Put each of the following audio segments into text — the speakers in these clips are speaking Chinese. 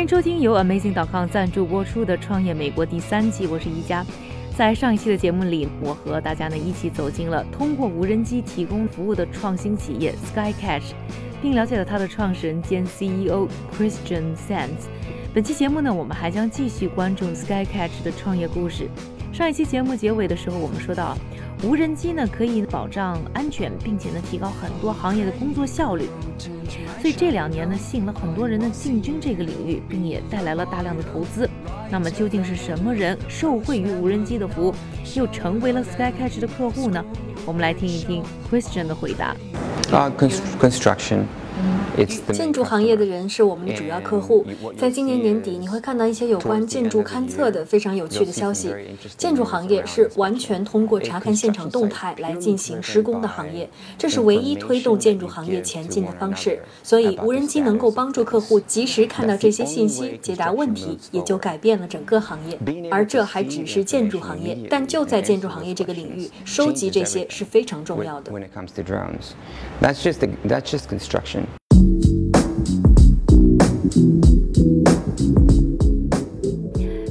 欢迎收听由 Amazing.com 赞助播出的《创业美国》第三季，我是宜家。在上一期的节目里，我和大家呢一起走进了通过无人机提供服务的创新企业 SkyCatch，并了解了它的创始人兼 CEO Christian Sands。本期节目呢，我们还将继续关注 SkyCatch 的创业故事。上一期节目结尾的时候，我们说到，无人机呢可以保障安全，并且呢提高很多行业的工作效率。所以这两年呢，吸引了很多人的进军这个领域，并也带来了大量的投资。那么究竟是什么人受惠于无人机的服务，又成为了 SkyCatch 的客户呢？我们来听一听 Christian 的回答。啊，construction 建筑行业的人是我们的主要客户。在今年年底，你会看到一些有关建筑勘测的非常有趣的消息。建筑行业是完全通过查看现场动态来进行施工的行业，这是唯一推动建筑行业前进的方式。所以，无人机能够帮助客户及时看到这些信息，解答问题，也就改变了整个行业。而这还只是建筑行业，但就在建筑行业这个领域，收集这些是非常重要的。when it comes to drones. That's just the, that's just construction.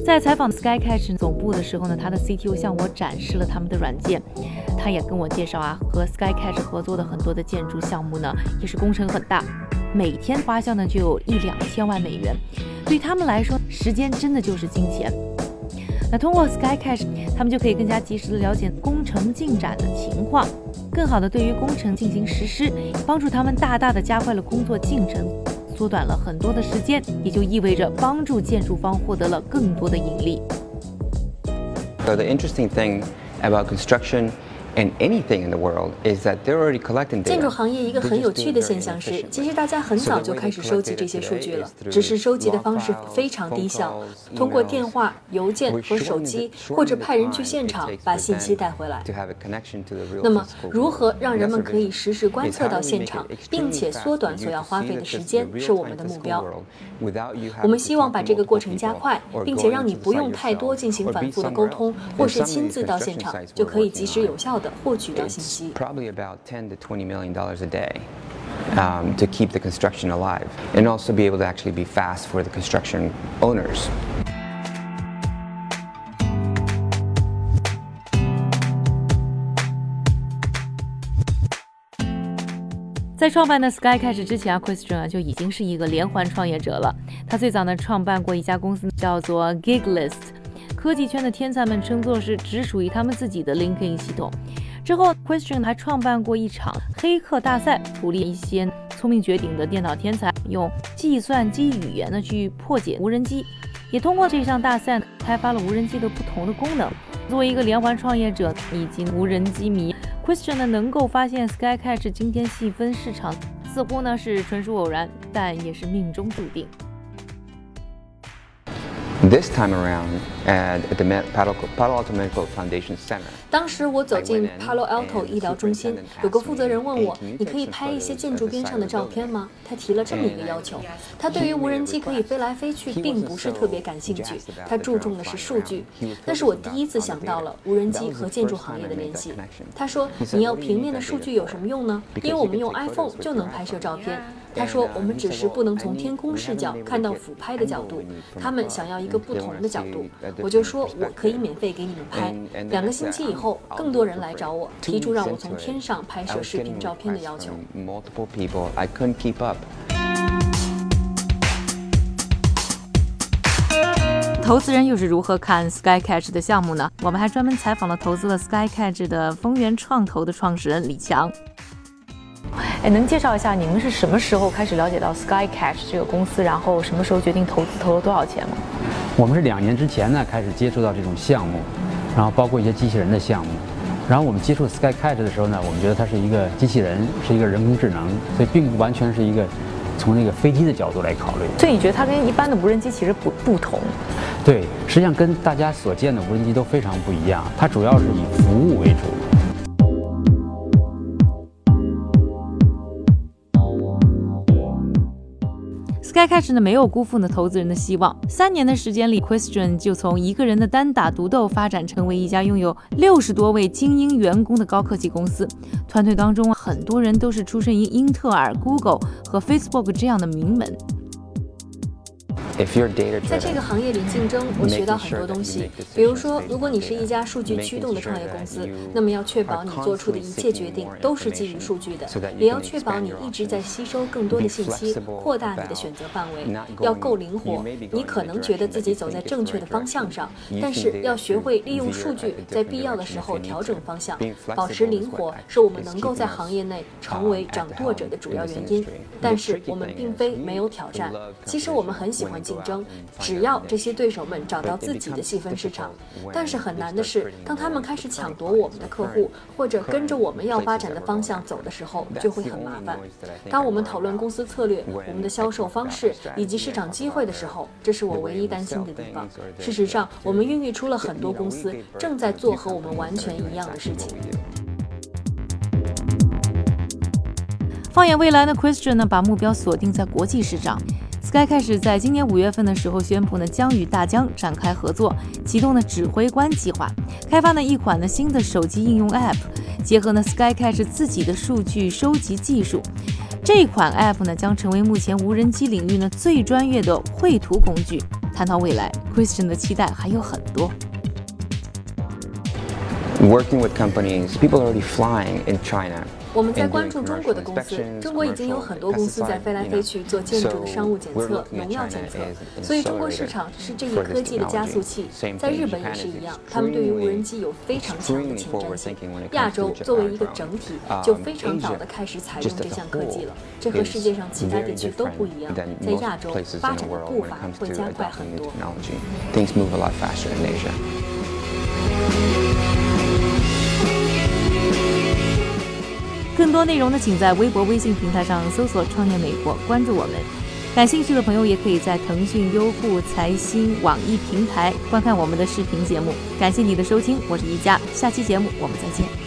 在采访 SkyCatch 总部的时候呢，他的 CTO 向我展示了他们的软件，他也跟我介绍啊，和 SkyCatch 合作的很多的建筑项目呢，也是工程很大，每天花销呢就有一两千万美元，对他们来说，时间真的就是金钱。那通过 SkyCash，他们就可以更加及时的了解工程进展的情况，更好的对于工程进行实施，帮助他们大大的加快了工作进程。缩短了很多的时间，也就意味着帮助建筑方获得了更多的盈利。The interesting thing about construction 建筑行业一个很有趣的现象是其实大家很早就开始收集这些数据了只是收集的方式非常低效通过电话邮件和手机或者派人去现场把信息带回来那么如何让人们可以实时观测到现场并且缩短所要花费的时间是我们的目标我们希望把这个过程加快并且让你不用太多进行反复的沟通或是亲自到现场就可以及时有效的获取到信息。probably about ten to twenty million dollars a day um, to keep the construction alive and also be able to actually be fast for the construction owners. 在创办的 Sky 开始之前啊，Christian 啊就已经是一个连环创业者了。他最早呢创办过一家公司叫做 Giglist，科技圈的天才们称作是只属于他们自己的 LinkedIn 系统。之后，Christian 还创办过一场黑客大赛，鼓励一些聪明绝顶的电脑天才用计算机语言呢去破解无人机，也通过这项大赛开发了无人机的不同的功能。作为一个连环创业者以及无人机迷，Christian 呢能够发现 SkyCatch 今天细分市场，似乎呢是纯属偶然，但也是命中注定。This time around at the Palo Palo Alto Medical Foundation Center. 当时我走进 Palo Alto 医疗中心，有个负责人问我：“你可以拍一些建筑边上的照片吗？”他提了这么一个要求。他对于无人机可以飞来飞去并不是特别感兴趣，他注重的是数据。那是我第一次想到了无人机和建筑行业的联系。他说：“你要平面的数据有什么用呢？因为我们用 iPhone 就能拍摄照片。”他说：“我们只是不能从天空视角看到俯拍的角度，他们想要一个不同的角度。”我就说：“我可以免费给你们拍。”两个星期以后，更多人来找我，提出让我从天上拍摄视频照片的要求。Multiple people, I couldn't keep up. 投资人又是如何看 SkyCatch 的项目呢？我们还专门采访了投资了 SkyCatch 的丰源创投的创始人李强。哎，能介绍一下你们是什么时候开始了解到 SkyCatch 这个公司，然后什么时候决定投资，投了多少钱吗？我们是两年之前呢开始接触到这种项目，然后包括一些机器人的项目。然后我们接触 SkyCatch 的时候呢，我们觉得它是一个机器人，是一个人工智能，所以并不完全是一个从那个飞机的角度来考虑。所以你觉得它跟一般的无人机其实不不同？对，实际上跟大家所见的无人机都非常不一样，它主要是以服务为主。Skycast 呢没有辜负呢投资人的希望，三年的时间里，Question 就从一个人的单打独斗发展成为一家拥有六十多位精英员工的高科技公司。团队当中很多人都是出身于英特尔、Google 和 Facebook 这样的名门。在这个行业里竞争，我学到很多东西。比如说，如果你是一家数据驱动的创业公司，那么要确保你做出的一切决定都是基于数据的，也要确保你一直在吸收更多的信息，扩大你的选择范围，要够灵活。你可能觉得自己走在正确的方向上，但是要学会利用数据，在必要的时候调整方向。保持灵活是我们能够在行业内成为掌舵者的主要原因。但是我们并非没有挑战，其实我们很喜欢。竞争，只要这些对手们找到自己的细分市场，但是很难的是，当他们开始抢夺我们的客户，或者跟着我们要发展的方向走的时候，就会很麻烦。当我们讨论公司策略、我们的销售方式以及市场机会的时候，这是我唯一担心的地方。事实上，我们孕育出了很多公司正在做和我们完全一样的事情。放眼未来呢，Christian 呢把目标锁定在国际市场。Sky 开始在今年五月份的时候宣布呢，将与大疆展开合作，启动了指挥官计划，开发呢一款呢新的手机应用 App，结合呢 Sky 开始自己的数据收集技术，这款 App 呢将成为目前无人机领域呢最专业的绘图工具。谈到未来，Christian 的期待还有很多。Working with companies, people already flying in China. 我们在关注中国的公司，中国已经有很多公司在飞来飞去做建筑的商务检测、农药检测，所以中国市场是这一科技的加速器。在日本也是一样，他们对于无人机有非常强的前瞻性。亚洲作为一个整体，就非常早的开始采用这项科技了，这和世界上其他地区都不一样。在亚洲，发展的步伐会加快很多。更多内容呢，请在微博、微信平台上搜索“创业美国”，关注我们。感兴趣的朋友也可以在腾讯、优酷、财新、网易平台观看我们的视频节目。感谢你的收听，我是宜佳，下期节目我们再见。